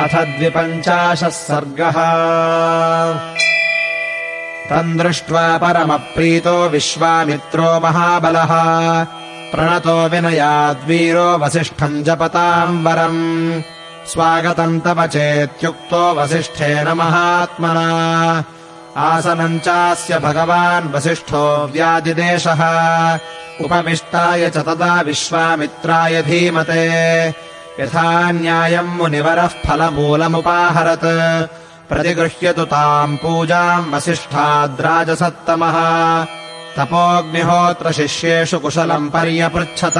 अथ द्विपञ्चाशः सर्गः। तम् दृष्ट्वा परमप्रीतो विश्वामित्रो महाबलः। प्रणतो विनयाद्वीरो वसिष्ठम् जपताम् वरम् स्वागतम् तव चेत्युक्तो वसिष्ठेन महात्मना। आसनम् चास्य भगवान् वसिष्ठो व्यादिदेशः उपविष्टाय च तदा विश्वामित्राय धीमते यथा न्यायम् मुनिवरः फलमूलमुपाहरत्। प्रतिगृह्यतु ताम् पूजाम् वसिष्ठाद्राजसत्तमः। तपोऽग्निहोत्रशिष्येषु कुशलम् पर्यपृच्छत।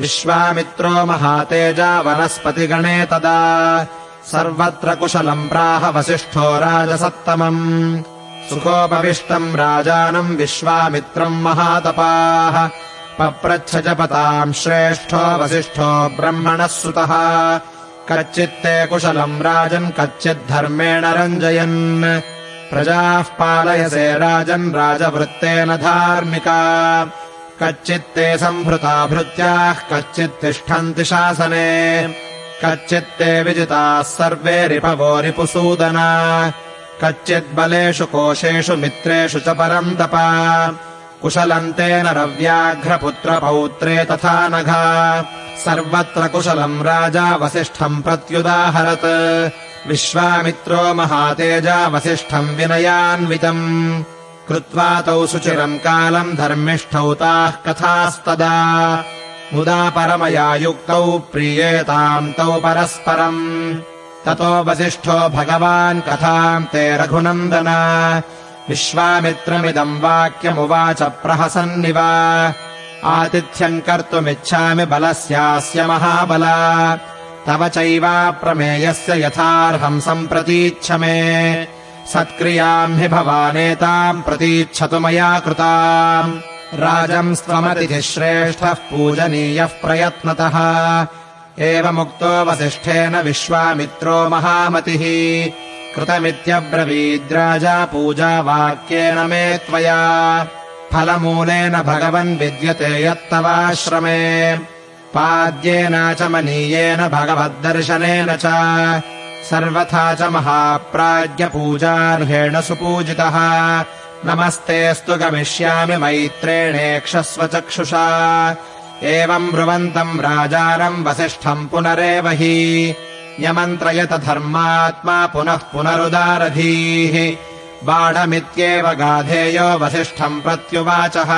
विश्वामित्रो महातेजा वनस्पतिगणे तदा। सर्वत्र कुशलम् प्राह वसिष्ठो राजसत्तमम्। सुखोपविष्टम् राजानम् विश्वामित्रम् महातपाः पप्रच्छ जपताम् श्रेष्ठो वसिष्ठो ब्रह्मणः सुतः। कच्चित्ते कुशलम् राजन् कच्चिद्धर्मेण रञ्जयन्। प्रजाः पालयसे राजन् राजवृत्तेन धार्मिका। कच्चित्ते सम्भृता भृत्याः कच्चित् तिष्ठन्ति शासने। कच्चित्ते विजिताः सर्वे रिपवो रिपुसूदना। कच्चिद्बलेषु कोशेषु मित्रेषु च परन्तप तेन रव्याघ्रपुत्रपौत्रे तथा नघा। सर्वत्र कुशलम् राजा वसिष्ठम् प्रत्युदाहरत्। विश्वामित्रो महातेजा वसिष्ठम् विनयान्वितम्। कृत्वा तौ सुचिरम् कालम् धर्मिष्ठौ ताः कथास्तदा। मुदा परमया युक्तौ प्रीयेताम् तौ परस्परम्। ततो वसिष्ठो भगवान् कथाम् ते रघुनन्दन विश्वामित्रमिदम् वाक्यमुवाच प्रहसन्निव। आतिथ्यम् कर्तुमिच्छामि बलस्यास्य महाबला। तव चैवाप्रमेयस्य यथार्हम् सम्प्रतीच्छ मे सत्क्रियाम् हि भवानेताम् प्रतीच्छतु मया कृता राजम् स्वमतिथिः पूजनीयः प्रयत्नतः। एवमुक्तो वसिष्ठेन विश्वामित्रो महामतिः कृतमित्यब्रवीद्राजा पूजावाक्येन मे त्वया। फलमूलेन भगवन् विद्यते यत्तवाश्रमे। पाद्येन च मनीयेन भगवद्दर्शनेन च। सर्वथा च महाप्राज्ञपूजार्हेण सुपूजितः। नमस्तेऽस्तु गमिष्यामि मैत्रेणेक्षस्व चक्षुषा। एवम् ब्रुवन्तम् राजानम् वसिष्ठम् पुनरेव हि न्यमन्त्रयत धर्मात्मा पुनः पुनरुदारधीः। बाढमित्येव गाधेयो वसिष्ठम् प्रत्युवाचः।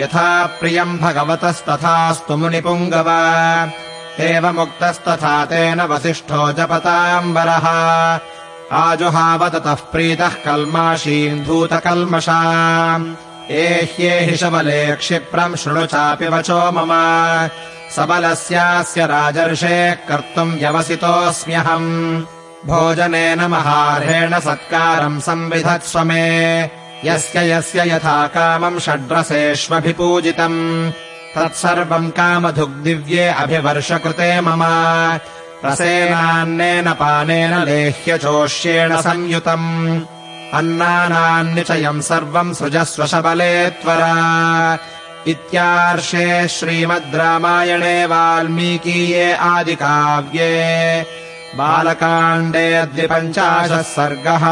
यथा प्रियम् भगवतस्तथास्तु मुनिपुङ्गव। एवमुक्तस्तथा तेन वसिष्ठो जपताम् वरः आजुहावततः प्रीतः कल्माशीम् धूतकल्मषा। एह्येहि शबले क्षिप्रम् शृणु चापि वचो मम सबलस्यास्य राजर्षेः कर्तुम् व्यवसितोऽस्म्यहम्। भोजनेन महार्हेण सत्कारम् संविधत्स्व मे। यस्य यस्य यथा कामम् षड्रसेष्वभिपूजितम्। तत्सर्वम् कामधुग्दिव्ये अभिवर्षकृते मम। रसेनान्नेन पानेन लेह्यचोष्येण संयुतम्। अन्नानान्निचयम् सर्वम् सृजस्व शबले त्वरा इत्यार्षे श्रीमद् रामायणे वाल्मीकीये आदिकाव्ये बालकाण्डे द्विपञ्चाशः सर्गः